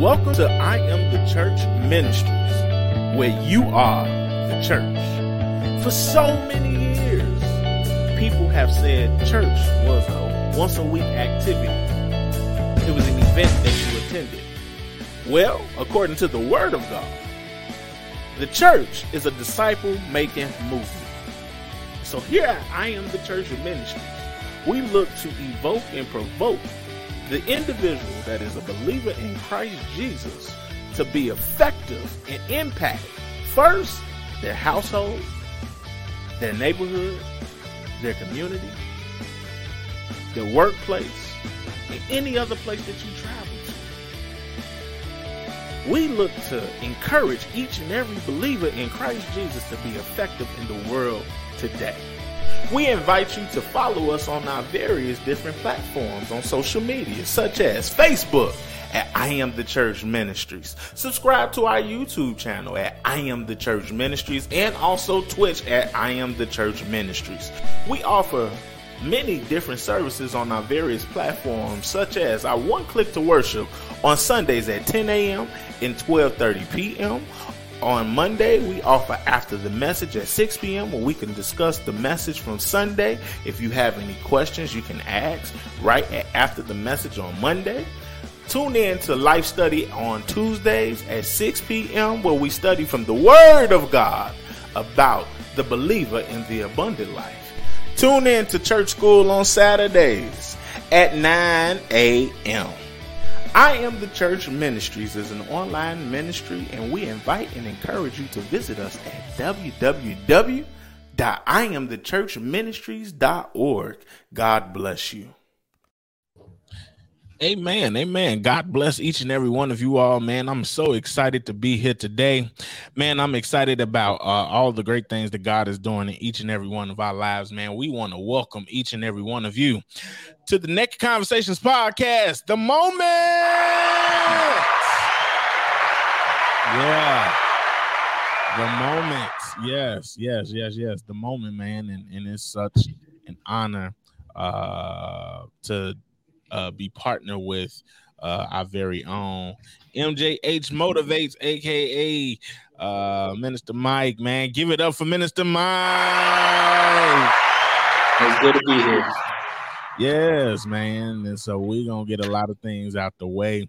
Welcome to I Am the Church Ministries, where you are the church. For so many years, people have said church was a once a week activity. It was an event that you attended. Well, according to the Word of God, the church is a disciple making movement. So here at I Am the Church Ministries, we look to evoke and provoke the individual that is a believer in Christ Jesus to be effective and impact first their household, their neighborhood, their community, their workplace, and any other place that you travel to. We look to encourage each and every believer in Christ Jesus to be effective in the world today. We invite you to follow us on our various different platforms on social media, such as Facebook at I Am the Church Ministries. Subscribe to our YouTube channel at I Am the Church Ministries and also Twitch at I Am the Church Ministries. We offer many different services on our various platforms, such as our one click to worship on Sundays at 10 a.m. and 12:30 p.m. On Monday, we offer After the Message at 6 p.m. where we can discuss the message from Sunday. If you have any questions, you can ask right at After the Message on Monday. Tune in to Life Study on Tuesdays at 6 p.m. where we study from the Word of God about the believer in the abundant life. Tune in to Church School on Saturdays at 9 a.m. I Am the Church Ministries is an online ministry, and we invite and encourage you to visit us at www.iamthechurchministries.org. God bless you. Amen. Amen. God bless each and every one of you all, man. I'm so excited to be here today. Man, I'm excited about uh, all the great things that God is doing in each and every one of our lives, man. We want to welcome each and every one of you to the Naked Conversations podcast, The Moment. Yeah. The moment. Yes, yes, yes, yes. The moment, man. And, and it's such an honor uh, to uh, be partner with uh, our very own MJH Motivates, aka uh, Minister Mike. Man, give it up for Minister Mike. It's good to be here. Yes, man. And so we're gonna get a lot of things out the way.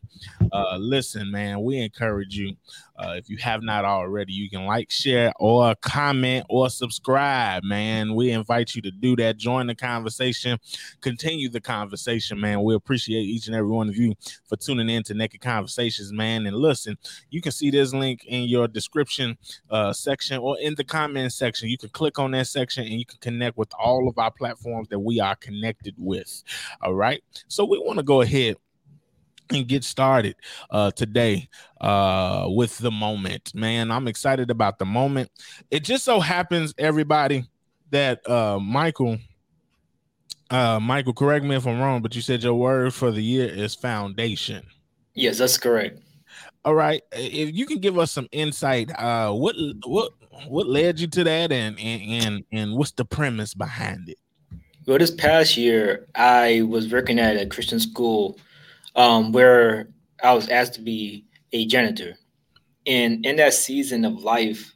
Uh listen, man, we encourage you. Uh, if you have not already, you can like, share, or comment or subscribe, man. We invite you to do that. Join the conversation, continue the conversation, man. We appreciate each and every one of you for tuning in to Naked Conversations, man. And listen, you can see this link in your description uh, section or in the comment section. You can click on that section and you can connect with all of our platforms that we are connected with. All right. So we want to go ahead and get started uh, today uh, with the moment. Man, I'm excited about the moment. It just so happens, everybody, that uh, Michael, uh, Michael, correct me if I'm wrong, but you said your word for the year is foundation. Yes, that's correct. All right, if you can give us some insight, uh, what what what led you to that, and and and, and what's the premise behind it? Well, this past year, I was working at a Christian school um, where I was asked to be a janitor. And in that season of life,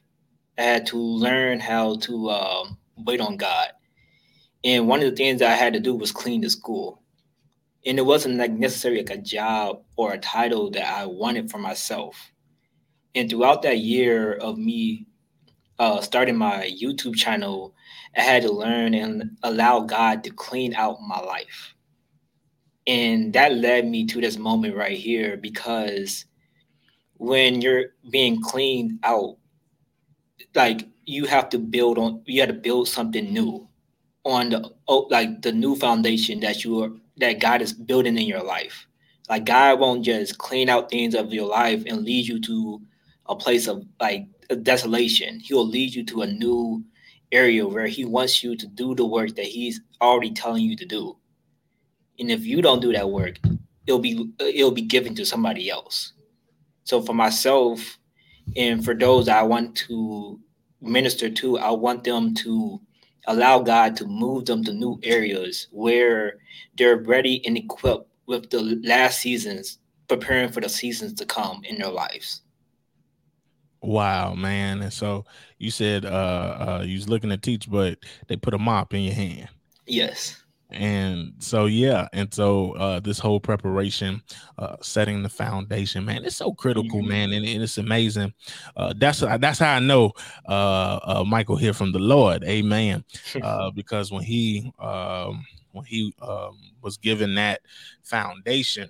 I had to learn how to um, wait on God. And one of the things I had to do was clean the school. And it wasn't like necessarily like a job or a title that I wanted for myself. And throughout that year of me uh, starting my YouTube channel, I had to learn and allow God to clean out my life. And that led me to this moment right here because when you're being cleaned out, like you have to build on, you have to build something new on the oh, like the new foundation that you are that God is building in your life. Like God won't just clean out things of your life and lead you to a place of like desolation. He will lead you to a new area where He wants you to do the work that He's already telling you to do and if you don't do that work it'll be it'll be given to somebody else so for myself and for those i want to minister to i want them to allow god to move them to new areas where they're ready and equipped with the last seasons preparing for the seasons to come in their lives. Wow, man. And so you said uh, uh you was looking to teach, but they put a mop in your hand. Yes. And so yeah, and so uh this whole preparation, uh setting the foundation, man, it's so critical, mm-hmm. man, and, and, it's amazing. Uh that's that's how I know uh, uh Michael here from the Lord, amen. uh because when he um when he um was given that foundation,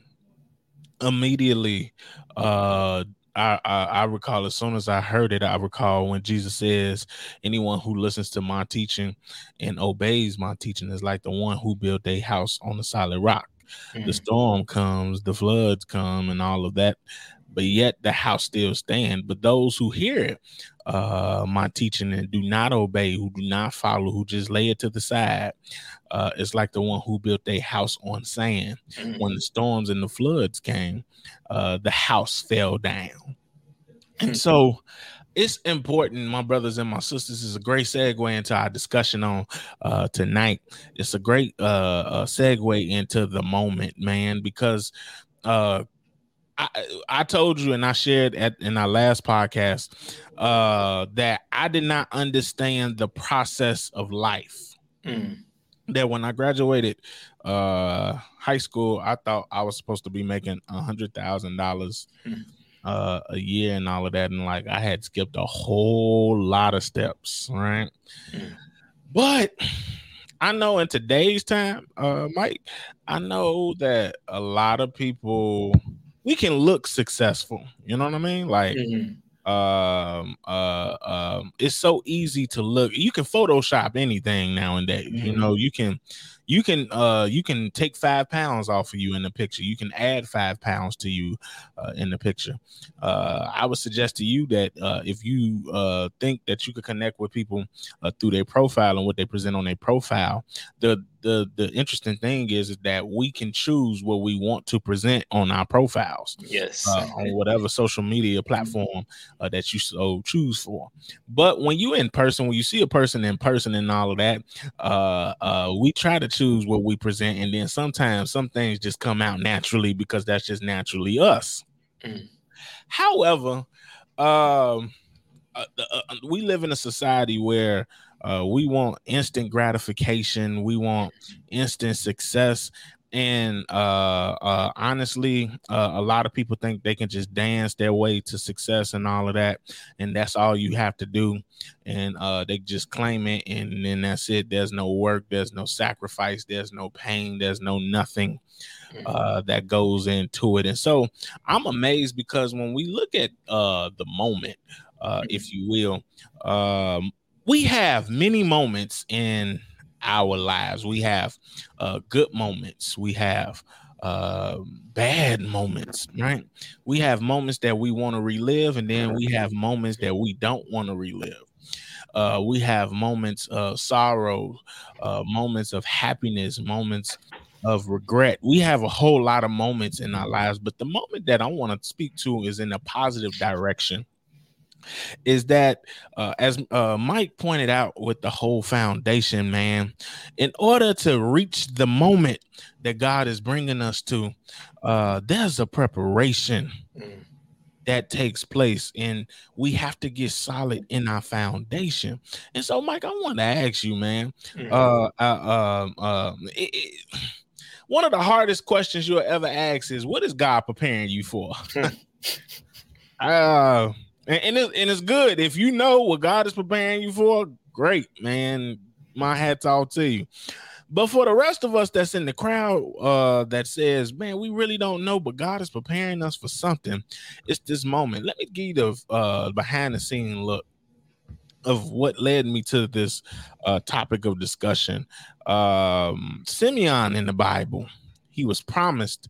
immediately uh I, I, I recall as soon as I heard it, I recall when Jesus says, "Anyone who listens to my teaching and obeys my teaching is like the one who built a house on a solid rock." Mm-hmm. The mm. storm comes, the floods come, and all of that, but yet the house still stands. But those who hear it, uh, my teaching and do not obey, who do not follow, who just lay it to the side, uh, it's like the one who built a house on sand. Mm-hmm. When the storms and the floods came, uh, the house fell down. And so it's important, my brothers and my sisters. is a great segue into our discussion on uh, tonight. It's a great uh, uh, segue into the moment, man, because uh, I, I told you and I shared at in our last podcast uh, that I did not understand the process of life. Mm. That when I graduated uh, high school, I thought I was supposed to be making a hundred thousand dollars mm. uh, a year and all of that, and like I had skipped a whole lot of steps, right? Mm. But I know in today's time, uh, Mike, I know that a lot of people we can look successful. You know what I mean? Like, mm-hmm. Um, uh, um, it's so easy to look. You can Photoshop anything nowadays. Mm-hmm. You know, you can you can uh you can take five pounds off of you in the picture you can add five pounds to you uh, in the picture uh i would suggest to you that uh if you uh think that you could connect with people uh, through their profile and what they present on their profile the the the interesting thing is, is that we can choose what we want to present on our profiles. Yes, uh, on whatever social media platform uh, that you so choose for. But when you in person, when you see a person in person and all of that, uh, uh, we try to choose what we present, and then sometimes some things just come out naturally because that's just naturally us. Mm. However, um, uh, uh, we live in a society where uh, we want instant gratification. We want instant success. And uh, uh, honestly, uh, a lot of people think they can just dance their way to success and all of that, and that's all you have to do. And uh, they just claim it, and then that's it. There's no work, there's no sacrifice, there's no pain, there's no nothing mm-hmm. uh, that goes into it. And so I'm amazed because when we look at uh, the moment, uh, if mm-hmm. you will, um, we have many moments in our lives. We have uh, good moments. We have uh, bad moments, right? We have moments that we want to relive, and then we have moments that we don't want to relive. Uh, we have moments of sorrow, uh, moments of happiness, moments of regret. We have a whole lot of moments in our lives, but the moment that I want to speak to is in a positive direction is that uh, as uh, Mike pointed out with the whole foundation, man, in order to reach the moment that God is bringing us to, uh, there's a preparation mm. that takes place, and we have to get solid in our foundation. And so, Mike, I want to ask you, man, mm. uh, uh, um, it, it, one of the hardest questions you'll ever ask is, "What is God preparing you for?" uh and, and, it's, and it's good if you know what God is preparing you for. Great, man. My hats off to you. But for the rest of us that's in the crowd uh, that says, man, we really don't know, but God is preparing us for something. It's this moment. Let me give you the uh, behind the scene look of what led me to this uh, topic of discussion. Um, Simeon in the Bible, he was promised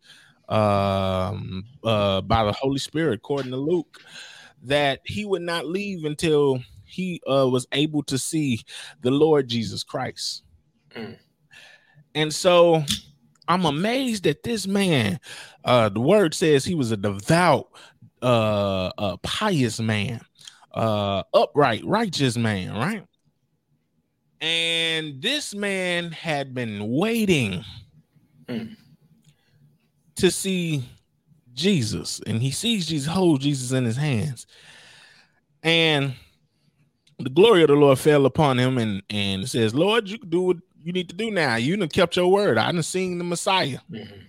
um, uh, by the Holy Spirit, according to Luke that he would not leave until he uh, was able to see the Lord Jesus Christ. Mm. And so I'm amazed that this man, uh, the word says he was a devout, uh, uh pious man, uh, upright, righteous man, right? And this man had been waiting mm. to see Jesus and he sees Jesus, hold Jesus in his hands. And the glory of the Lord fell upon him and, and says, Lord, you can do what you need to do now. You done kept your word. I done seen the Messiah. Mm-hmm.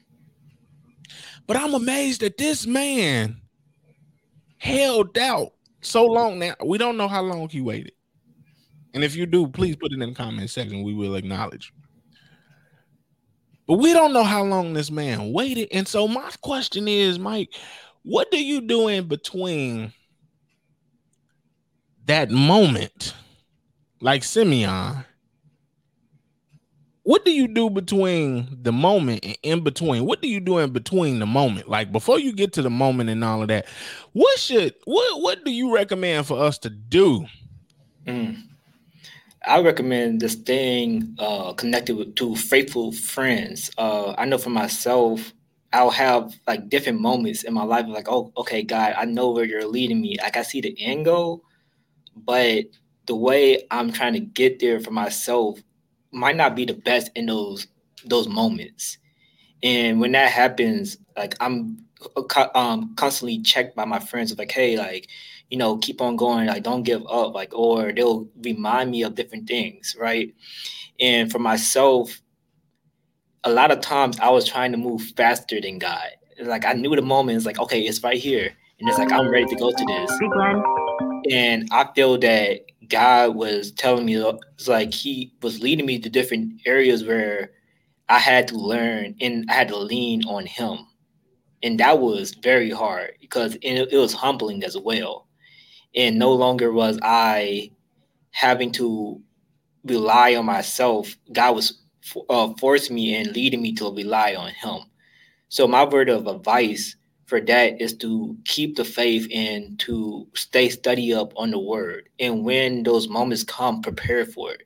But I'm amazed that this man held out so long now. We don't know how long he waited. And if you do, please put it in the comment section. We will acknowledge. But we don't know how long this man waited. And so my question is, Mike, what do you do in between that moment, like Simeon? What do you do between the moment and in between? What do you do in between the moment? Like before you get to the moment and all of that, what should what what do you recommend for us to do? Mm. I recommend just staying uh, connected with, to faithful friends. Uh, I know for myself, I'll have like different moments in my life, like, oh, okay, God, I know where you're leading me. Like I see the end goal, but the way I'm trying to get there for myself might not be the best in those those moments. And when that happens, like I'm uh, um, constantly checked by my friends of like, hey, like you know, keep on going, like don't give up, like, or they'll remind me of different things, right? And for myself, a lot of times I was trying to move faster than God. Like I knew the moment, it's like, okay, it's right here. And it's like I'm ready to go to this. And I feel that God was telling me it's like he was leading me to different areas where I had to learn and I had to lean on him. And that was very hard because it, it was humbling as well and no longer was I having to rely on myself. God was uh, forcing me and leading me to rely on Him. So my word of advice for that is to keep the faith and to stay study up on the word. And when those moments come, prepare for it.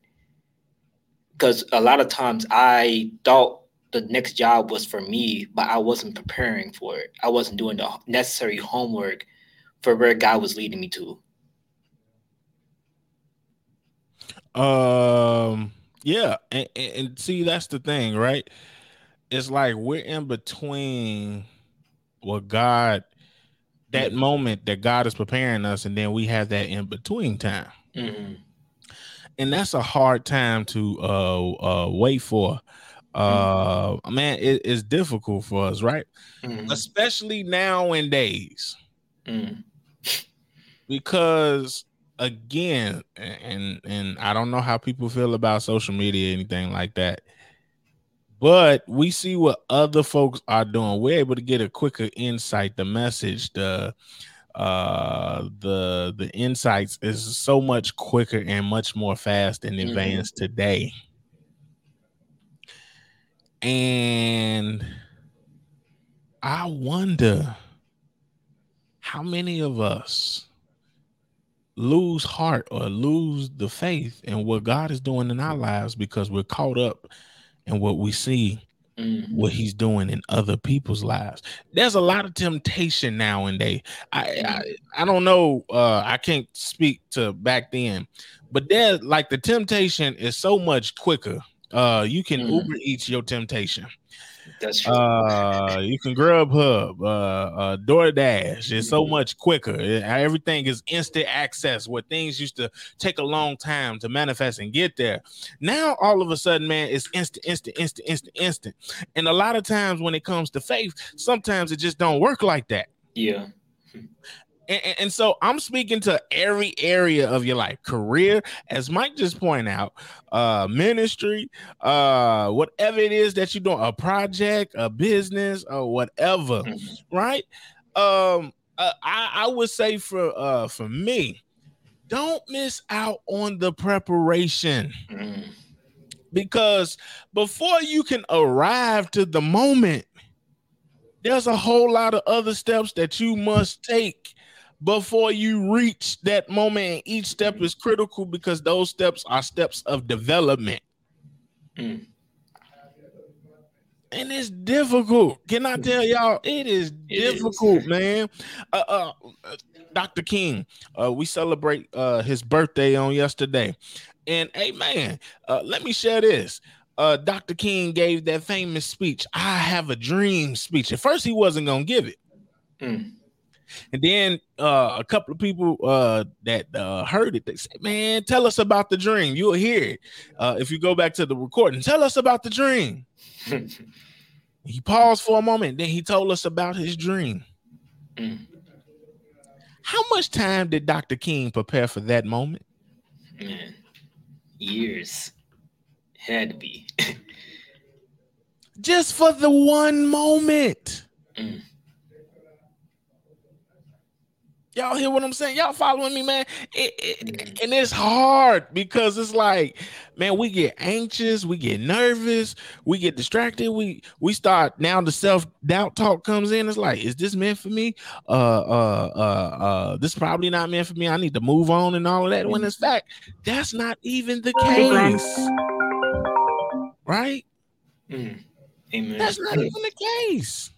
Because a lot of times I thought the next job was for me, but I wasn't preparing for it. I wasn't doing the necessary homework for where God was leading me to. Um, yeah, and, and see that's the thing, right? It's like we're in between what God that moment that God is preparing us, and then we have that in between time. Mm-hmm. And that's a hard time to uh, uh wait for. Uh mm-hmm. man, it, it's difficult for us, right? Mm-hmm. Especially nowadays. Mm because again, and and I don't know how people feel about social media, anything like that. But we see what other folks are doing. We're able to get a quicker insight. The message, the uh the the insights is so much quicker and much more fast and mm-hmm. advanced mm-hmm. today. And I wonder how many of us lose heart or lose the faith in what God is doing in our lives because we're caught up in what we see mm-hmm. what he's doing in other people's lives. There's a lot of temptation nowadays. I I, mm-hmm. I don't know uh I can't speak to back then, but there's like the temptation is so much quicker. Uh you can mm-hmm. Uber eat your temptation. That's true. Uh, you can Grubhub, uh, uh, DoorDash. It's so mm-hmm. much quicker. It, everything is instant access. Where things used to take a long time to manifest and get there, now all of a sudden, man, it's instant, instant, instant, instant, instant. And a lot of times when it comes to faith, sometimes it just don't work like that. Yeah. And, and, so I'm speaking to every area of your life, career, as Mike just pointed out, uh, ministry, uh, whatever it is that you're doing, a project, a business, or whatever, mm-hmm. right? Um, uh, I, I would say for uh for me, don't miss out on the preparation. Mm. Because before you can arrive to the moment, there's a whole lot of other steps that you must take before you reach that moment. And each step is critical because those steps are steps of development. Mm. And it's difficult. Can I tell y'all? It is it difficult, is. man. Uh, uh, Dr. King, uh, we celebrate uh, his birthday on yesterday. And hey, man, uh, let me share this. Uh, Dr. King gave that famous speech, I have a dream speech. At first, he wasn't going to give it. Mm. And then uh, a couple of people uh, that uh, heard it, they said, "Man, tell us about the dream. You'll hear it uh, if you go back to the recording. Tell us about the dream." he paused for a moment, then he told us about his dream. Mm. How much time did Dr. King prepare for that moment? Man, years. Had to be. Just for the one moment. Mm. Y'all hear what I'm saying? Y'all following me, man? It, it, and it's hard because it's like, man, we get anxious, we get nervous, we get distracted. We we start now the self doubt talk comes in. It's like, is this meant for me? Uh, uh, uh, uh, this probably not meant for me. I need to move on and all of that. When in fact, that's not even the case, right? Mm. Amen. That's not even the case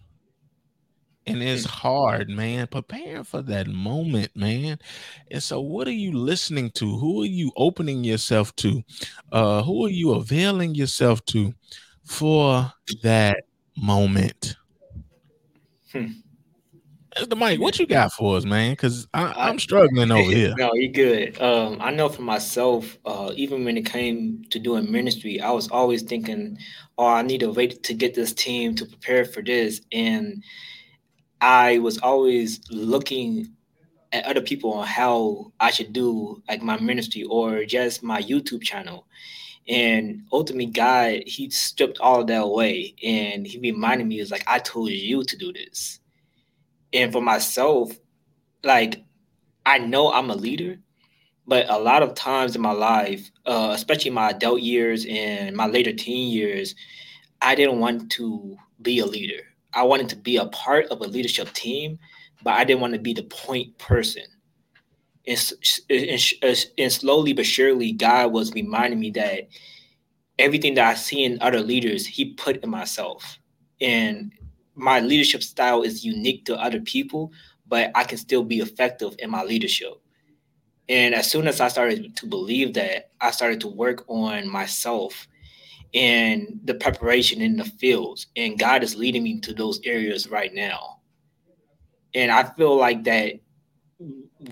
and it's hard, man. Preparing for that moment, man. And so, what are you listening to? Who are you opening yourself to? Uh, who are you availing yourself to for that moment? Hmm. the mic. What you got for us, man? Because I'm struggling over here. No, you good. Um, I know for myself, uh, even when it came to doing ministry, I was always thinking, "Oh, I need to wait to get this team to prepare for this," and I was always looking at other people on how I should do like my ministry or just my YouTube channel. And ultimately, God, He stripped all of that away, and He reminded me, "Is like I told you to do this." And for myself, like I know I'm a leader, but a lot of times in my life, uh, especially my adult years and my later teen years, I didn't want to be a leader. I wanted to be a part of a leadership team, but I didn't want to be the point person. And, and, uh, and slowly but surely, God was reminding me that everything that I see in other leaders, He put in myself. And my leadership style is unique to other people, but I can still be effective in my leadership. And as soon as I started to believe that, I started to work on myself and the preparation in the fields. And God is leading me to those areas right now. And I feel like that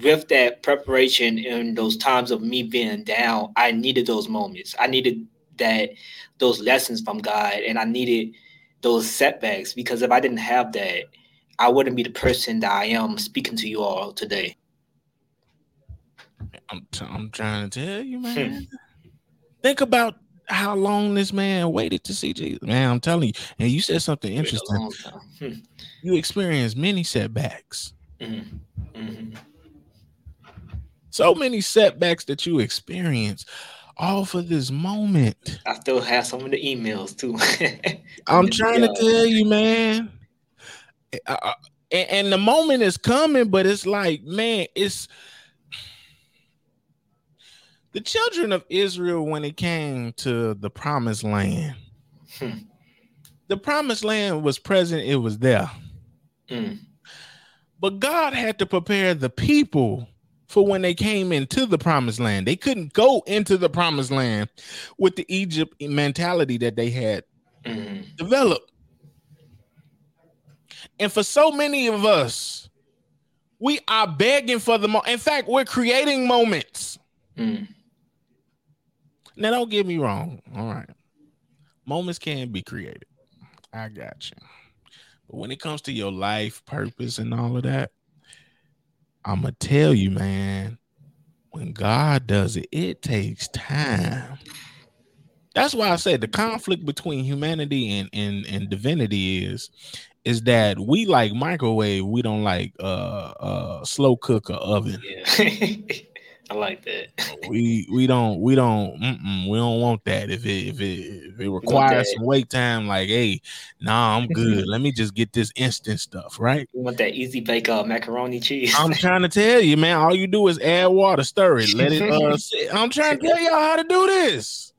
with that preparation and those times of me being down, I needed those moments. I needed that those lessons from God and I needed those setbacks because if I didn't have that, I wouldn't be the person that I am speaking to you all today. I'm, t- I'm trying to tell you, hmm. man. Think about how long this man waited to see Jesus. Man, I'm telling you. And you said something interesting. Hmm. You experienced many setbacks. Mm-hmm. Mm-hmm. So many setbacks that you experience all for this moment. I still have some of the emails too. I'm trying to tell you, man. Uh, and, and the moment is coming, but it's like, man, it's the children of Israel when it came to the promised land. Hmm. The promised land was present, it was there. Hmm. But God had to prepare the people for when they came into the promised land. They couldn't go into the promised land with the Egypt mentality that they had hmm. developed. And for so many of us, we are begging for the moment. In fact, we're creating moments. Mm. Now, don't get me wrong. All right. Moments can be created. I got you. But when it comes to your life purpose and all of that, I'm going to tell you, man, when God does it, it takes time. That's why I said the conflict between humanity and, and, and divinity is is that we like microwave, we don't like uh uh slow cooker oven. Yeah. I like that. we we don't we don't we don't want that. If it if it if it requires some wait time, like hey, nah, I'm good. Let me just get this instant stuff, right? You want that easy bake uh, macaroni cheese? I'm trying to tell you, man. All you do is add water, stir it, let it uh sit. I'm trying to tell y'all how to do this.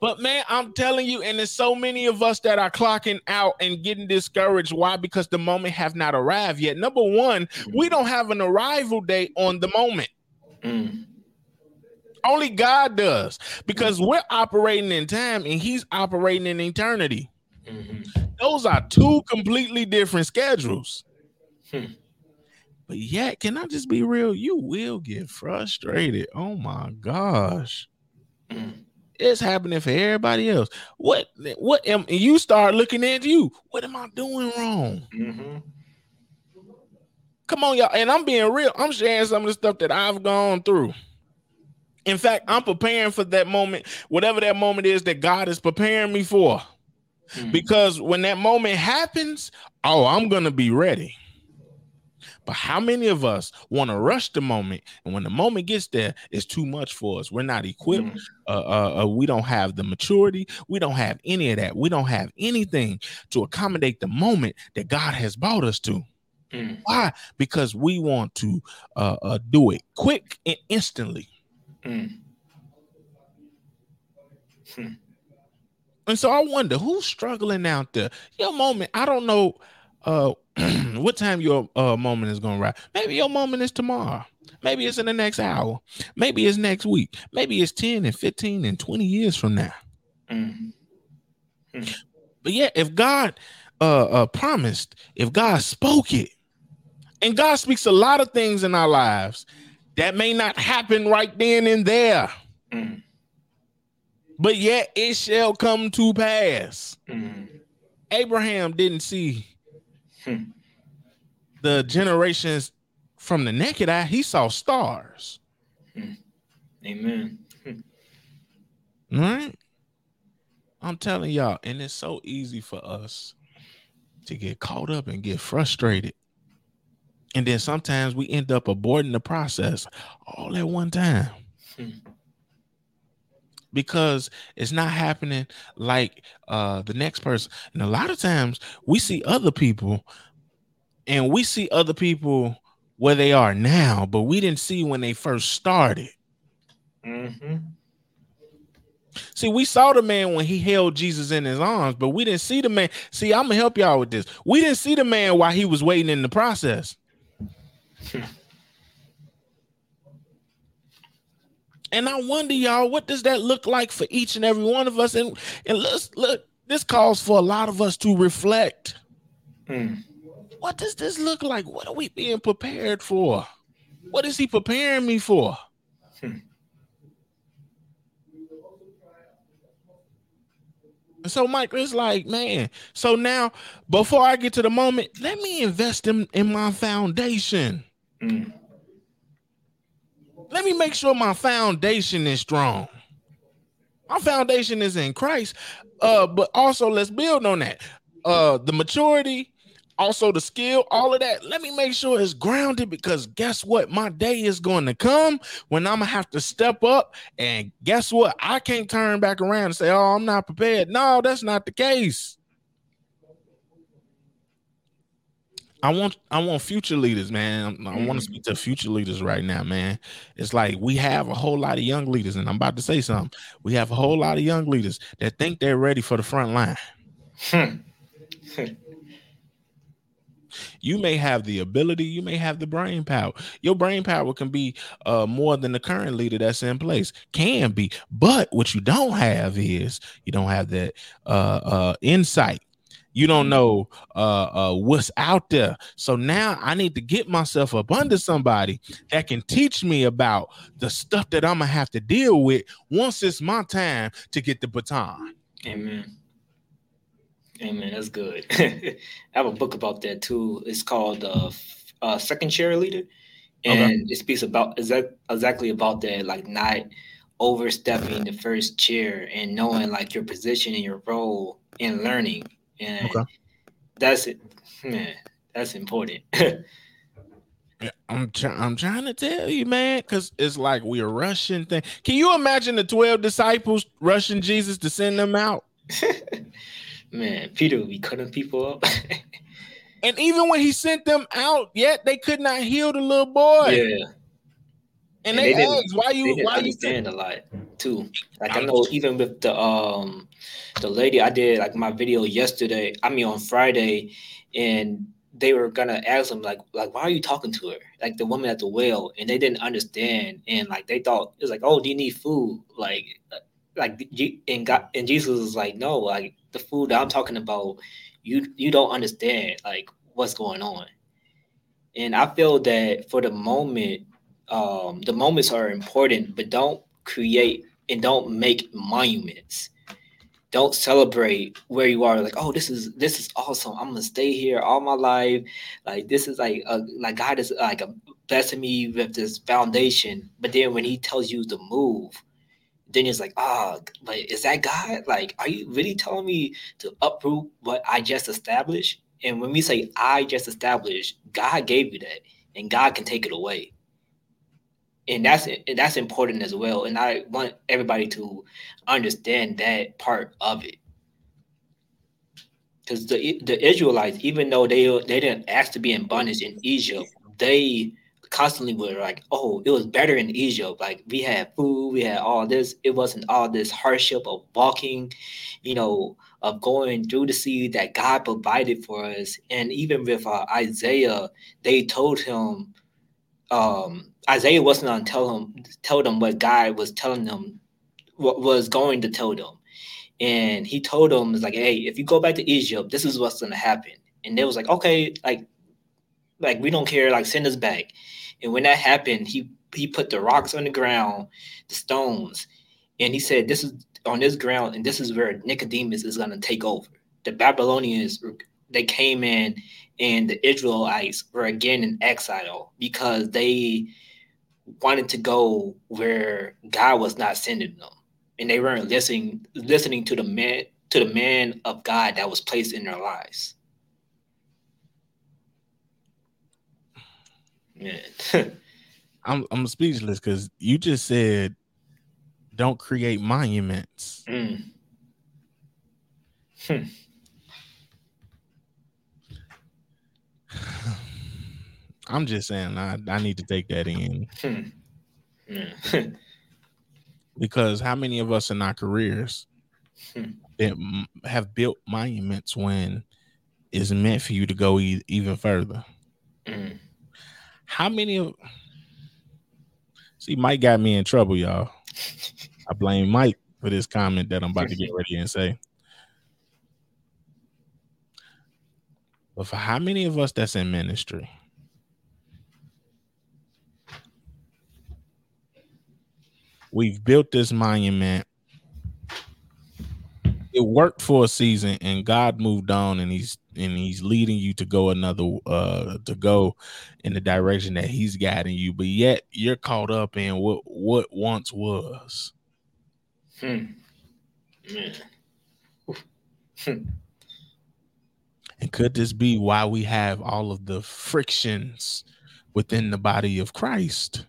But man, I'm telling you, and there's so many of us that are clocking out and getting discouraged. Why? Because the moment have not arrived yet. Number one, we mm-hmm. don't have an arrival date on the moment. Mm. Only God does because we're operating in time and He's operating in eternity. Mm-hmm. Those are two completely different schedules. Hmm. But yet, can I just be real? You will get frustrated. Oh my gosh. Mm. It's happening for everybody else. What what am you start looking at you? What am I doing wrong? Mm-hmm. Come on, y'all. And I'm being real. I'm sharing some of the stuff that I've gone through. In fact, I'm preparing for that moment, whatever that moment is that God is preparing me for. Mm-hmm. Because when that moment happens, oh, I'm going to be ready. But how many of us want to rush the moment? And when the moment gets there, it's too much for us. We're not equipped. Mm. Uh, uh, uh, we don't have the maturity. We don't have any of that. We don't have anything to accommodate the moment that God has brought us to. Mm. Why? Because we want to uh, uh, do it quick and instantly. Mm. Hmm. And so I wonder who's struggling out there. Your moment, I don't know uh what time your uh moment is gonna arrive. Maybe your moment is tomorrow. Maybe it's in the next hour. Maybe it's next week. Maybe it's 10 and 15 and 20 years from now. Mm-hmm. But yeah, if God uh, uh promised, if God spoke it, and God speaks a lot of things in our lives that may not happen right then and there. Mm. But yet it shall come to pass. Mm. Abraham didn't see hmm. the generations from the naked eye, he saw stars. Hmm. Amen. Hmm. Right? I'm telling y'all, and it's so easy for us to get caught up and get frustrated and then sometimes we end up aborting the process all at one time. Hmm. Because it's not happening like uh, the next person. And a lot of times we see other people and we see other people where they are now, but we didn't see when they first started. Mm-hmm. See, we saw the man when he held Jesus in his arms, but we didn't see the man. See, I'm gonna help y'all with this. We didn't see the man while he was waiting in the process. and I wonder, y'all, what does that look like for each and every one of us? And and let's look, this calls for a lot of us to reflect. Mm. What does this look like? What are we being prepared for? What is he preparing me for? Hmm. so, Mike, it's like, man. So now, before I get to the moment, let me invest in, in my foundation. Mm. Let me make sure my foundation is strong. My foundation is in Christ. Uh, but also let's build on that. Uh, the maturity, also the skill, all of that. Let me make sure it's grounded because guess what? My day is going to come when I'm gonna have to step up. And guess what? I can't turn back around and say, Oh, I'm not prepared. No, that's not the case. I want I want future leaders, man. I mm-hmm. want to speak to future leaders right now, man. It's like we have a whole lot of young leaders, and I'm about to say something. We have a whole lot of young leaders that think they're ready for the front line. Hmm. you may have the ability, you may have the brain power. Your brain power can be uh, more than the current leader that's in place, can be. But what you don't have is you don't have that uh, uh, insight you don't know uh, uh, what's out there. So now I need to get myself up under somebody that can teach me about the stuff that I'm gonna have to deal with once it's my time to get the baton. Amen. Amen. That's good. I have a book about that too. It's called uh, uh Second Chair Leader, and okay. it speaks about exact, exactly about that, like not overstepping the first chair and knowing like your position and your role in learning and okay. that's it. Man, that's important. Yeah, I'm trying. I'm trying to tell you, man, because it's like we're rushing thing. Can you imagine the twelve disciples rushing Jesus to send them out? man, Peter would be cutting people up. and even when he sent them out, yet they could not heal the little boy. Yeah. And, and they, they asked, "Why you? why you understand a lot too?" Like I know, even with the um the lady I did like my video yesterday, I mean on Friday, and they were gonna ask them like like why are you talking to her? Like the woman at the well and they didn't understand and like they thought it was like oh do you need food? Like like and God and Jesus was like no like the food that I'm talking about you you don't understand like what's going on. And I feel that for the moment, um, the moments are important, but don't create and don't make monuments. Don't celebrate where you are. Like, oh, this is this is awesome. I'm gonna stay here all my life. Like this is like a, like God is like a blessing me with this foundation. But then when He tells you to move, then it's like, oh, like is that God? Like, are you really telling me to uproot what I just established? And when we say I just established, God gave you that, and God can take it away and that's and that's important as well. And I want everybody to understand that part of it, because the the Israelites, even though they they didn't ask to be in bondage in Egypt, they constantly were like, "Oh, it was better in Egypt. Like we had food, we had all this. It wasn't all this hardship of walking, you know." Of going through the sea that God provided for us, and even with uh, Isaiah, they told him, um, Isaiah wasn't on tell him tell them what God was telling them what was going to tell them. And he told them, "Is like, hey, if you go back to Egypt, this is what's gonna happen." And they was like, "Okay, like, like we don't care, like send us back." And when that happened, he he put the rocks on the ground, the stones, and he said, "This is on this ground, and this is where Nicodemus is gonna take over." The Babylonians they came in, and the Israelites were again in exile because they wanted to go where God was not sending them, and they weren't listening listening to the man to the man of God that was placed in their lives. Man, I'm I'm speechless because you just said don't create monuments. Mm. Hmm. I'm just saying I, I need to take that in. Hmm. because how many of us in our careers hmm. that have built monuments when it's meant for you to go e- even further? How many of see Mike got me in trouble, y'all. I blame Mike for this comment that I'm about to get ready and say. But for how many of us that's in ministry? We've built this monument. It worked for a season, and God moved on, and He's and He's leading you to go another uh to go in the direction that He's guiding you. But yet you're caught up in what what once was. Hmm. Man. Hmm. And could this be why we have all of the frictions within the body of Christ?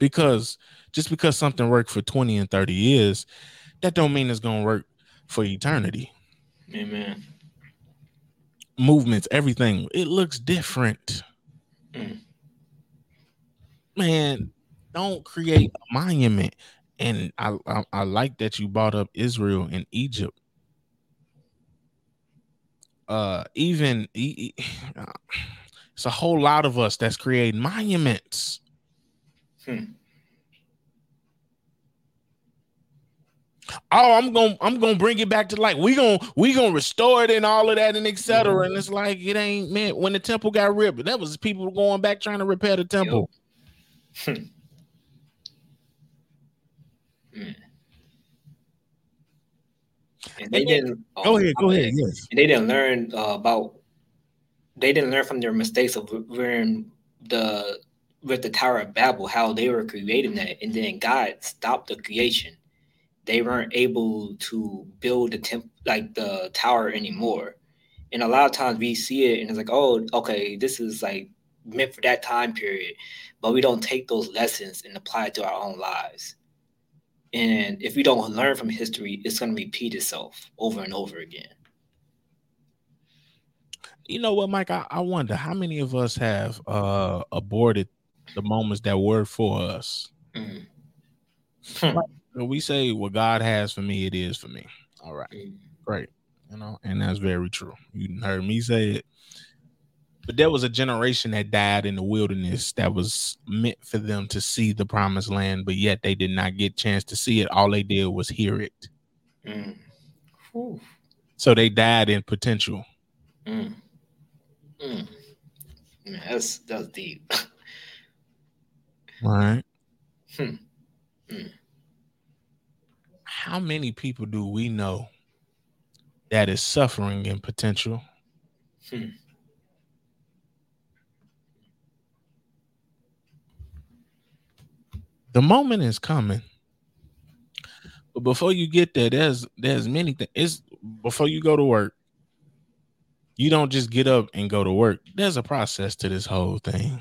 because just because something worked for 20 and 30 years that don't mean it's going to work for eternity. Amen. Movements everything it looks different. Mm. man don't create a monument. And I, I, I like that you brought up israel and egypt uh even it's a whole lot of us that's creating monuments Hmm. Oh, I'm gonna I'm gonna bring it back to life. We gonna we gonna restore it and all of that and etc. Mm-hmm. And it's like it ain't man. When the temple got ripped, that was people going back trying to repair the temple. Hmm. And they didn't. Go ahead. Go ahead. Yes. And they didn't learn uh, about. They didn't learn from their mistakes of wearing the with the Tower of Babel, how they were creating that, and then God stopped the creation. They weren't able to build the temp like the tower anymore. And a lot of times we see it and it's like, oh, okay, this is like meant for that time period. But we don't take those lessons and apply it to our own lives. And if we don't learn from history, it's going to repeat itself over and over again. You know what, Mike? I, I wonder how many of us have uh, aborted the moments that were for us. Mm. When we say what God has for me, it is for me. All right. Mm. Great. You know, and that's very true. You heard me say it. But there was a generation that died in the wilderness that was meant for them to see the promised land, but yet they did not get chance to see it. All they did was hear it. Mm. So they died in potential. Mm. Mm. Man, that's that's deep. All right. Hmm. Mm. How many people do we know that is suffering in potential? Hmm. The moment is coming. But before you get there, there's there's many things. It's before you go to work. You don't just get up and go to work. There's a process to this whole thing.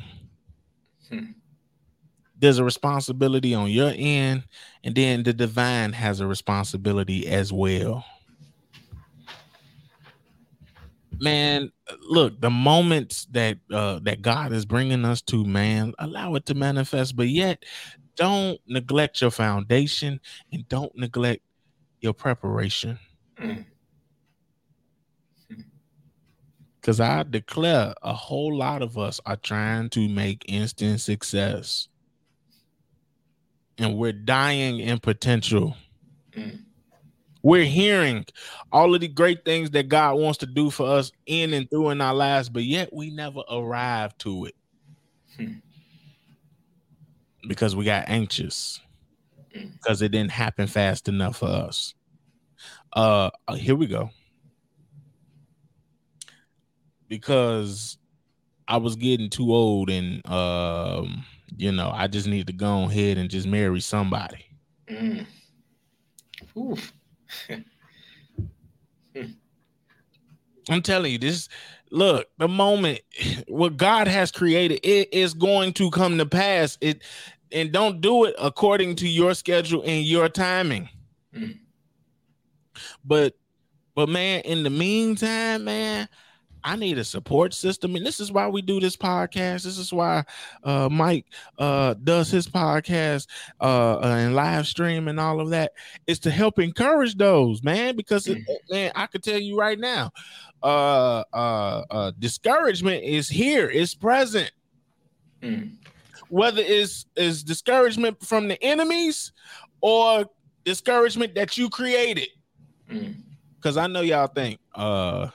Hmm. There's a responsibility on your end, and then the divine has a responsibility as well. Man, look, the moments that uh, that God is bringing us to, man, allow it to manifest, but yet don't neglect your foundation and don't neglect your preparation. Because I declare a whole lot of us are trying to make instant success. And we're dying in potential. We're hearing all of the great things that God wants to do for us in and through in our lives, but yet we never arrive to it. Hmm because we got anxious because it didn't happen fast enough for us. Uh, uh, here we go. Because I was getting too old and um, you know, I just need to go ahead and just marry somebody. Mm. I'm telling you, this look, the moment what God has created, it is going to come to pass. It and don't do it according to your schedule and your timing. Mm. But but man, in the meantime, man, I need a support system, and this is why we do this podcast. This is why uh, Mike uh, does his podcast uh, uh and live stream and all of that. Is to help encourage those man, because it, mm. man, I could tell you right now, uh, uh, uh, discouragement is here, it's present. Mm. Whether it's is discouragement from the enemies or discouragement that you created. Because mm. I know y'all think uh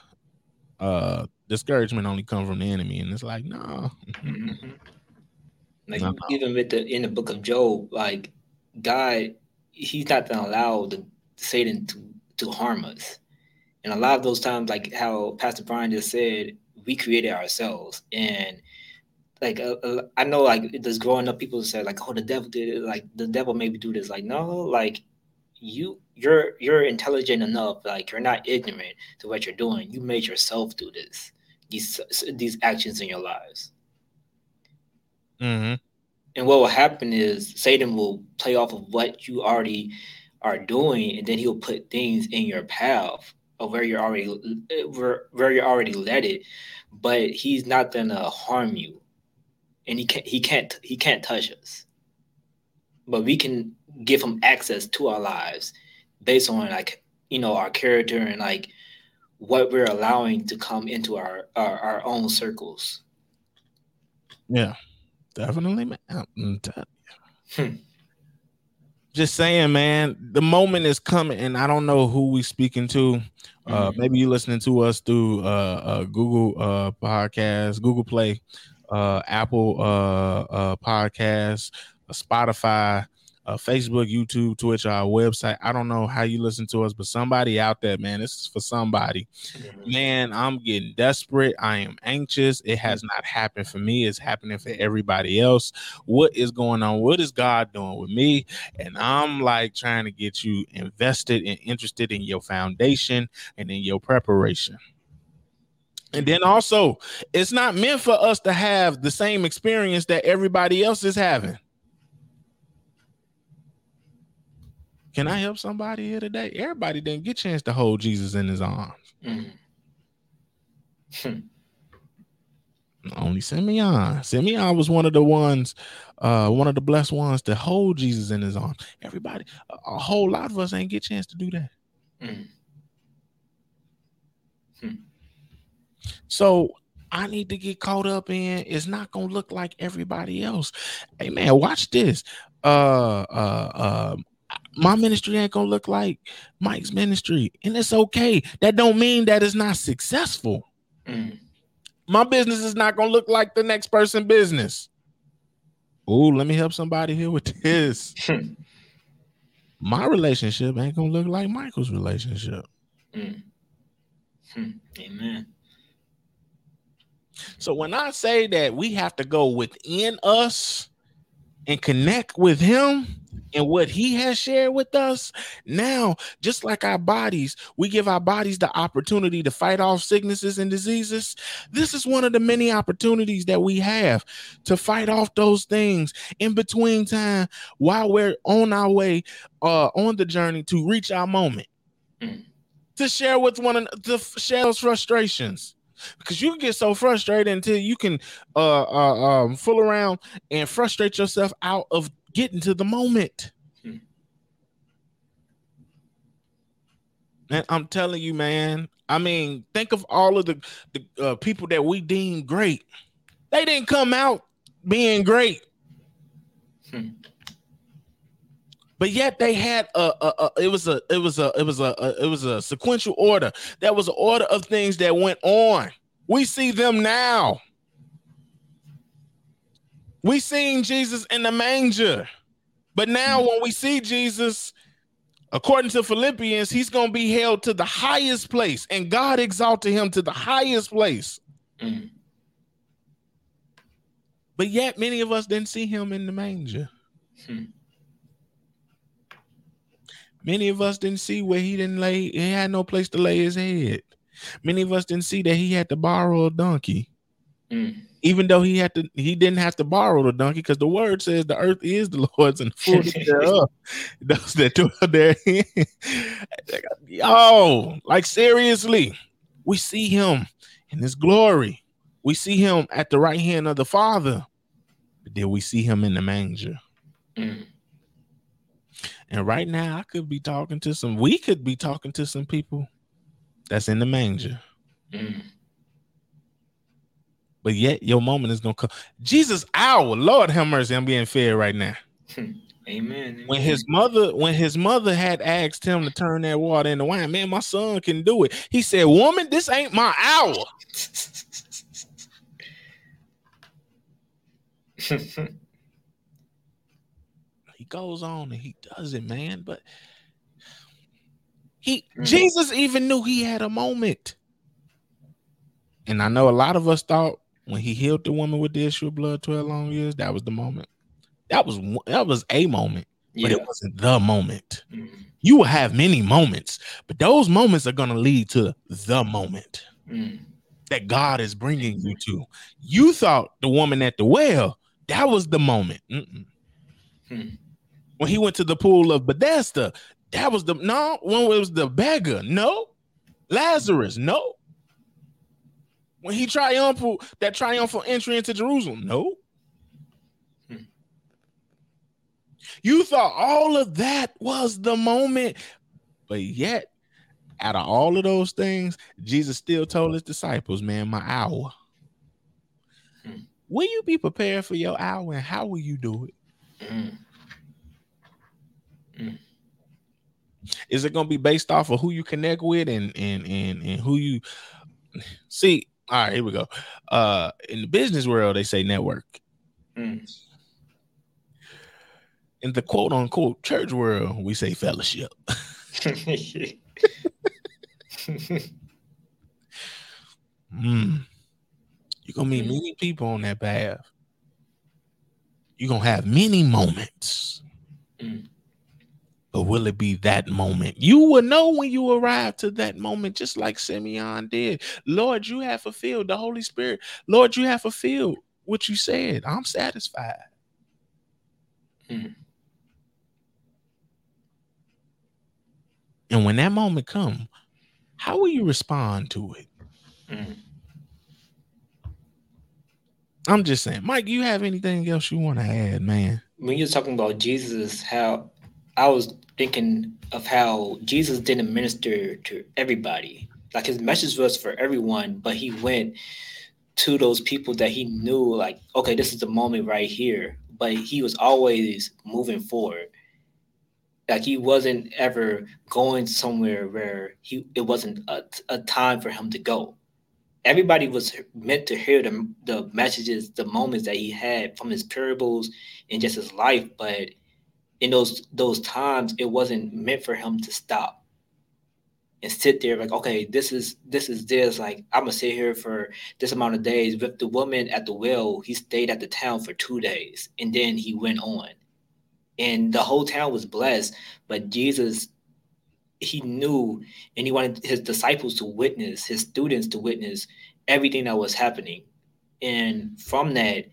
uh discouragement only come from the enemy, and it's like no. Mm-hmm. Like no. even with the in the book of Job, like God, He's not gonna allow the Satan to to harm us. And a lot of those times, like how Pastor Brian just said, we created ourselves. And like uh, uh, I know, like just growing up, people say like, "Oh, the devil did it." Like the devil maybe do this. Like no, like you, you're you're intelligent enough. Like you're not ignorant to what you're doing. You made yourself do this. These these actions in your lives. Mm-hmm. And what will happen is Satan will play off of what you already are doing, and then he'll put things in your path of where you're already where, where you're already led it, but he's not gonna harm you, and he can't he can't he can't touch us. But we can give him access to our lives based on like you know our character and like what we're allowing to come into our our, our own circles. Yeah, definitely, man. Hmm just saying, man, the moment is coming, and I don't know who we speaking to. Uh, mm-hmm. Maybe you listening to us through uh, uh, Google uh, Podcast, Google Play, uh, Apple uh, uh, Podcast, uh, Spotify uh, Facebook, YouTube, Twitch, our website. I don't know how you listen to us, but somebody out there, man, this is for somebody. Mm-hmm. Man, I'm getting desperate. I am anxious. It has not happened for me. It's happening for everybody else. What is going on? What is God doing with me? And I'm like trying to get you invested and interested in your foundation and in your preparation. And then also, it's not meant for us to have the same experience that everybody else is having. Can I help somebody here today? Everybody didn't get a chance to hold Jesus in his arms. Mm. Only Simeon. Simeon was one of the ones, uh, one of the blessed ones to hold Jesus in his arms. Everybody, a, a whole lot of us ain't get a chance to do that. Mm. Hmm. So I need to get caught up in. It's not gonna look like everybody else. Hey man, watch this. Uh, uh, um, my ministry ain't gonna look like Mike's ministry, and it's okay. That don't mean that it's not successful. Mm. My business is not gonna look like the next person business. Oh, let me help somebody here with this. My relationship ain't gonna look like Michael's relationship. Mm. Hmm. Amen. So when I say that we have to go within us and connect with him and what he has shared with us, now, just like our bodies, we give our bodies the opportunity to fight off sicknesses and diseases. This is one of the many opportunities that we have to fight off those things in between time while we're on our way uh on the journey to reach our moment. Mm. To share with one another, to share those frustrations because you can get so frustrated until you can uh, uh um fool around and frustrate yourself out of getting to the moment. Hmm. And I'm telling you, man. I mean, think of all of the the uh, people that we deem great. They didn't come out being great. Hmm but yet they had a, a, a, it was a it was a it was a, a, it was a sequential order that was an order of things that went on we see them now we seen jesus in the manger but now when we see jesus according to philippians he's going to be held to the highest place and god exalted him to the highest place mm. but yet many of us didn't see him in the manger hmm. Many of us didn't see where he didn't lay, he had no place to lay his head. Many of us didn't see that he had to borrow a donkey. Mm. Even though he had to, he didn't have to borrow the donkey because the word says the earth is the Lord's and the fullness thereof. Those that dwell therein. oh, like seriously, we see him in his glory. We see him at the right hand of the Father. But then we see him in the manger. Mm. And right now, I could be talking to some, we could be talking to some people that's in the manger. Mm. But yet, your moment is going to come. Jesus, our Lord have mercy, I'm being fed right now. Amen, amen. When his mother, when his mother had asked him to turn that water into wine, man, my son can do it. He said, "Woman, this ain't my hour." He goes on and he does it, man. But he mm-hmm. Jesus even knew he had a moment. And I know a lot of us thought when he healed the woman with the issue of blood 12 long years, that was the moment. That was that was a moment, yeah. but it wasn't the moment. Mm-hmm. You will have many moments, but those moments are going to lead to the moment mm. that God is bringing you to. You thought the woman at the well, that was the moment. Hmm when he went to the pool of Bethesda. That was the no when it was the beggar. No, Lazarus. No. When he triumphal that triumphal entry into Jerusalem. No. You thought all of that was the moment, but yet, out of all of those things, Jesus still told his disciples, "Man, my hour." Will you be prepared for your hour, and how will you do it? Is it going to be based off of who you connect with and and and and who you see? All right, here we go. Uh, in the business world, they say network. Mm. In the quote unquote church world, we say fellowship. mm. You're gonna meet many people on that path. You're gonna have many moments. Mm. Or will it be that moment? You will know when you arrive to that moment, just like Simeon did. Lord, you have fulfilled the Holy Spirit. Lord, you have fulfilled what you said. I'm satisfied. Hmm. And when that moment comes, how will you respond to it? Hmm. I'm just saying, Mike, you have anything else you want to add, man? When you're talking about Jesus, how I was thinking of how Jesus didn't minister to everybody. Like his message was for everyone, but he went to those people that he knew, like, okay, this is the moment right here. But he was always moving forward. Like he wasn't ever going somewhere where he it wasn't a, a time for him to go. everybody was meant to hear the, the messages, the moments that he had from his parables and just his life. But in those those times, it wasn't meant for him to stop and sit there like, okay, this is this is this. Like I'm gonna sit here for this amount of days. With the woman at the well, he stayed at the town for two days and then he went on. And the whole town was blessed, but Jesus he knew and he wanted his disciples to witness, his students to witness everything that was happening. And from that,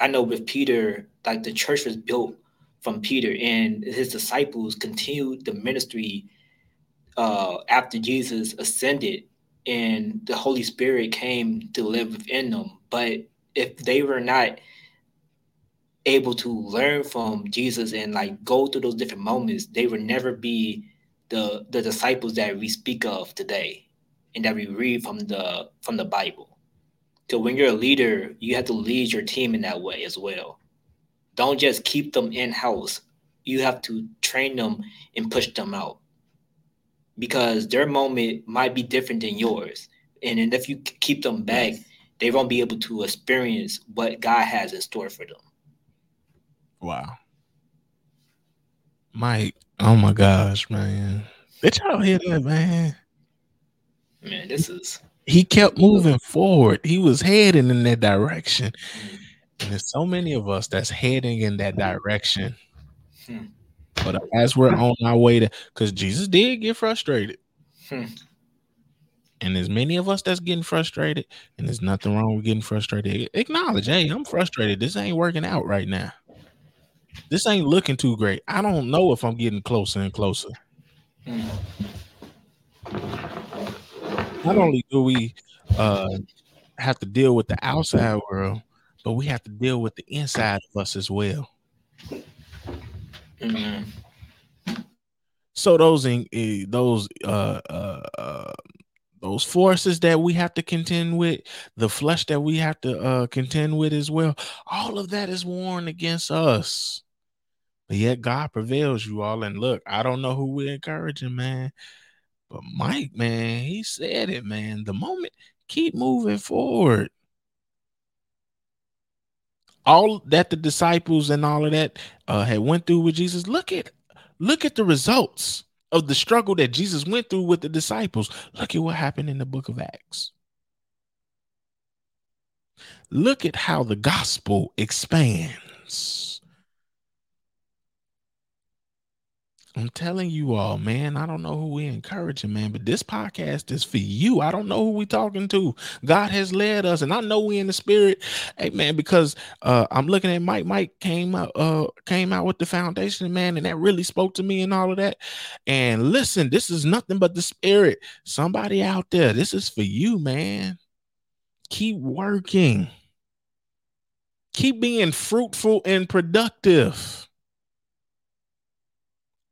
I know with Peter, like the church was built from Peter and his disciples continued the ministry uh, after Jesus ascended and the Holy Spirit came to live within them. But if they were not able to learn from Jesus and like go through those different moments, they would never be the the disciples that we speak of today and that we read from the from the Bible. So when you're a leader, you have to lead your team in that way as well. Don't just keep them in house. You have to train them and push them out because their moment might be different than yours. And, and if you keep them back, they won't be able to experience what God has in store for them. Wow. Mike, oh my gosh, man. Did y'all hear that, man? Man, this is he kept moving forward. He was heading in that direction. Mm. And there's so many of us that's heading in that direction. Hmm. But as we're on our way to because Jesus did get frustrated. Hmm. And there's many of us that's getting frustrated, and there's nothing wrong with getting frustrated. Acknowledge, hey, I'm frustrated. This ain't working out right now this ain't looking too great. I don't know if I'm getting closer and closer. Mm. Not only do we uh, have to deal with the outside world, but we have to deal with the inside of us as well. Mm-hmm. So those in uh, those uh, uh, uh, those forces that we have to contend with, the flesh that we have to uh, contend with as well, all of that is warned against us. But yet God prevails, you all. And look, I don't know who we're encouraging, man. But Mike, man, he said it, man. The moment, keep moving forward. All that the disciples and all of that uh, had went through with Jesus. Look at, look at the results of the struggle that Jesus went through with the disciples. Look at what happened in the book of Acts. Look at how the gospel expands. I'm telling you all, man. I don't know who we encouraging, man, but this podcast is for you. I don't know who we talking to. God has led us, and I know we in the spirit, hey man, because uh, I'm looking at Mike. Mike came out, uh, came out with the foundation, man, and that really spoke to me and all of that. And listen, this is nothing but the spirit. Somebody out there, this is for you, man. Keep working. Keep being fruitful and productive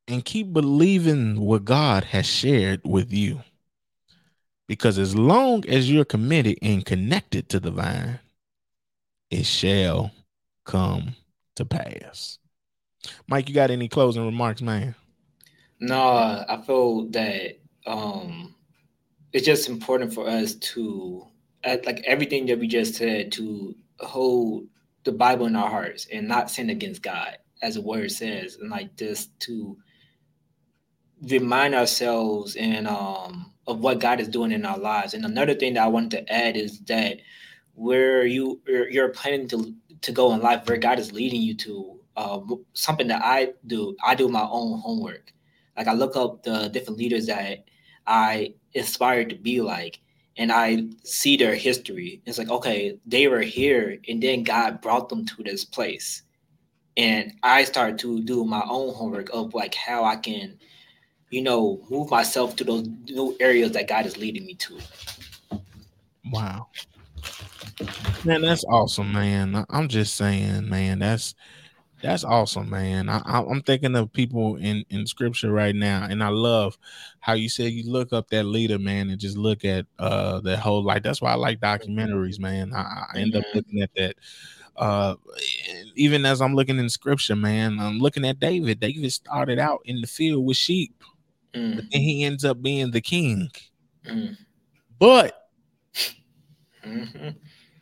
and keep believing what God has shared with you. Because as long as you're committed and connected to the vine, it shall come to pass. Mike, you got any closing remarks, man? No, I feel that um it's just important for us to like everything that we just said to hold the Bible in our hearts and not sin against God, as the word says, and like just to remind ourselves and um, of what God is doing in our lives. And another thing that I wanted to add is that where you you're planning to to go in life, where God is leading you to, uh, something that I do, I do my own homework. Like I look up the different leaders that I aspire to be like, and I see their history. It's like, okay, they were here, and then God brought them to this place. And I start to do my own homework of like how I can you know, move myself to those new areas that God is leading me to. Wow. Man, that's awesome, man. I'm just saying, man, that's that's awesome, man. I, am thinking of people in in scripture right now, and I love how you said you look up that leader, man, and just look at uh that whole like. That's why I like documentaries, man. I, I end up looking at that. Uh, even as I'm looking in scripture, man, I'm looking at David. David started out in the field with sheep mm. but then he ends up being the king. Mm. But Mm-hmm.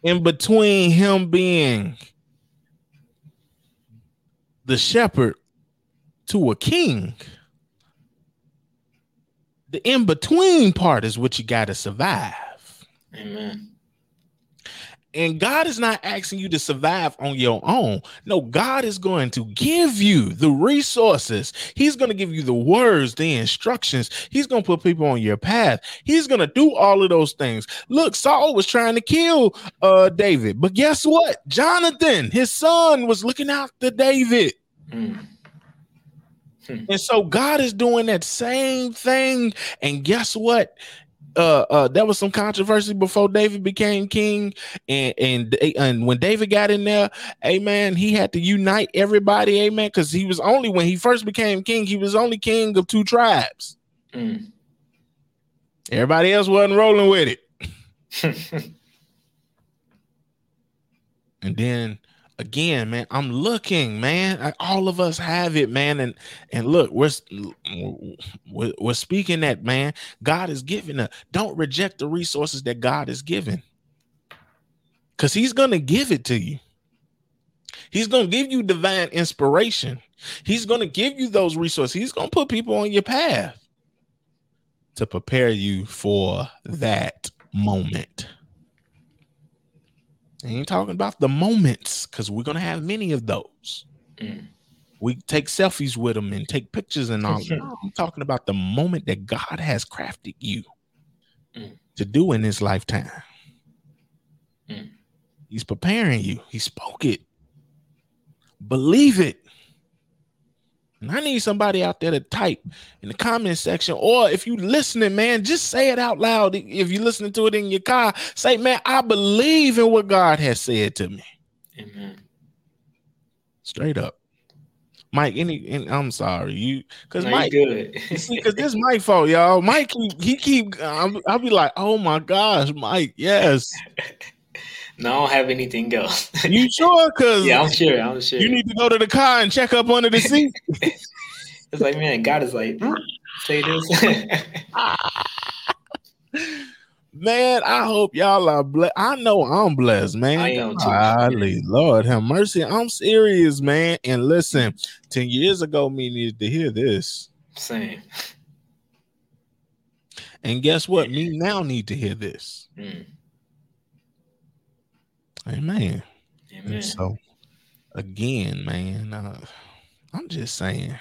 In between him being the shepherd to a king, the in between part is what you got to survive. Amen. And God is not asking you to survive on your own. No, God is going to give you the resources. He's going to give you the words, the instructions. He's going to put people on your path. He's going to do all of those things. Look, Saul was trying to kill uh David, but guess what? Jonathan, his son, was looking out to David. Mm. And so God is doing that same thing. And guess what? Uh, uh, there was some controversy before David became king, and and and when David got in there, amen, he had to unite everybody, amen, because he was only when he first became king, he was only king of two tribes. Mm. Everybody else wasn't rolling with it. and then again, man, I'm looking, man. All of us have it, man. And and look, we're we're, we're speaking that, man. God is giving us. Don't reject the resources that God is giving, because He's gonna give it to you. He's gonna give you divine inspiration. He's gonna give you those resources. He's gonna put people on your path to prepare you for that moment. I ain't talking about the moments because we're gonna have many of those. Mm. We take selfies with them and take pictures and all. no, I'm talking about the moment that God has crafted you mm. to do in this lifetime. Mm. He's preparing you. He spoke it. Believe it. And I need somebody out there to type in the comment section, or if you listening, man, just say it out loud. If you're listening to it in your car, say, man, I believe in what God has said to me. Amen. Straight up. Mike, any, I'm sorry, you because no, Mike, good. see, because this my fault, y'all. Mike, keep, he keep, I'll, I'll be like, oh my gosh, Mike, yes. No, I don't have anything else. you sure? Cause yeah, I'm sure. I'm sure. You need to go to the car and check up under the seat. it's like, man, God is like, say this. man, I hope y'all are blessed. I know I'm blessed, man. I am too. Golly, Lord have mercy. I'm serious, man. And listen, 10 years ago, me needed to hear this. Same. And guess what? Me now need to hear this. Mm. Amen. Amen. And so, again, man, uh, I'm just saying,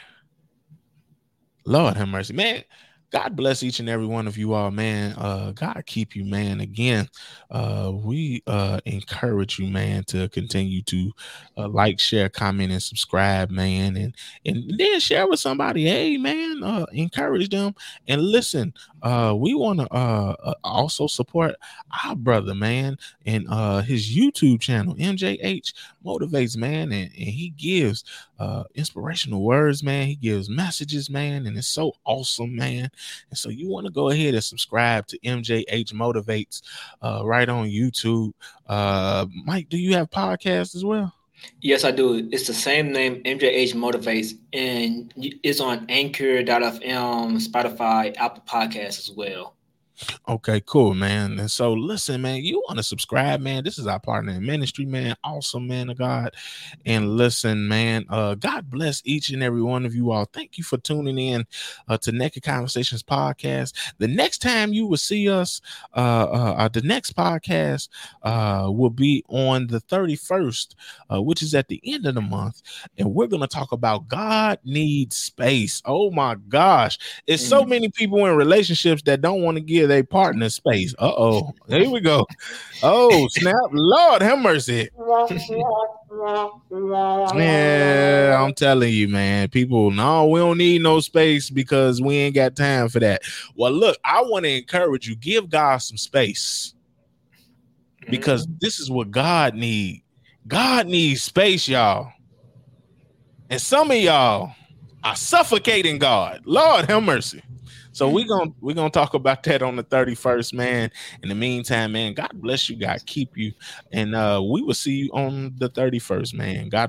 Lord have mercy, man. God bless each and every one of you all, man. Uh, God keep you, man. Again, uh, we uh, encourage you, man, to continue to uh, like, share, comment, and subscribe, man, and and then share with somebody. Hey, man, uh, encourage them and listen. Uh, we want to uh, uh, also support our brother, man, and uh, his YouTube channel, MJH Motivates, man, and, and he gives uh, inspirational words, man. He gives messages, man, and it's so awesome, man. And so you want to go ahead and subscribe to MJH Motivates uh, right on YouTube. Uh, Mike, do you have podcasts as well? Yes, I do. It's the same name, MJH Motivates, and it's on Anchor.fm, Spotify, Apple Podcasts as well. Okay, cool, man. And so, listen, man, you want to subscribe, man. This is our partner in ministry, man. Awesome, man of God. And listen, man, uh, God bless each and every one of you all. Thank you for tuning in uh, to Naked Conversations podcast. The next time you will see us, uh, uh, uh the next podcast uh, will be on the 31st, uh, which is at the end of the month. And we're going to talk about God needs space. Oh my gosh. It's so many people in relationships that don't want to give their partner space. Uh oh, here we go. Oh snap! Lord have mercy. yeah, I'm telling you, man. People, no, we don't need no space because we ain't got time for that. Well, look, I want to encourage you. Give God some space because mm-hmm. this is what God need. God needs space, y'all. And some of y'all are suffocating God. Lord have mercy. So we're gonna we're gonna talk about that on the 31st, man. In the meantime, man, God bless you, God keep you, and uh we will see you on the 31st, man. God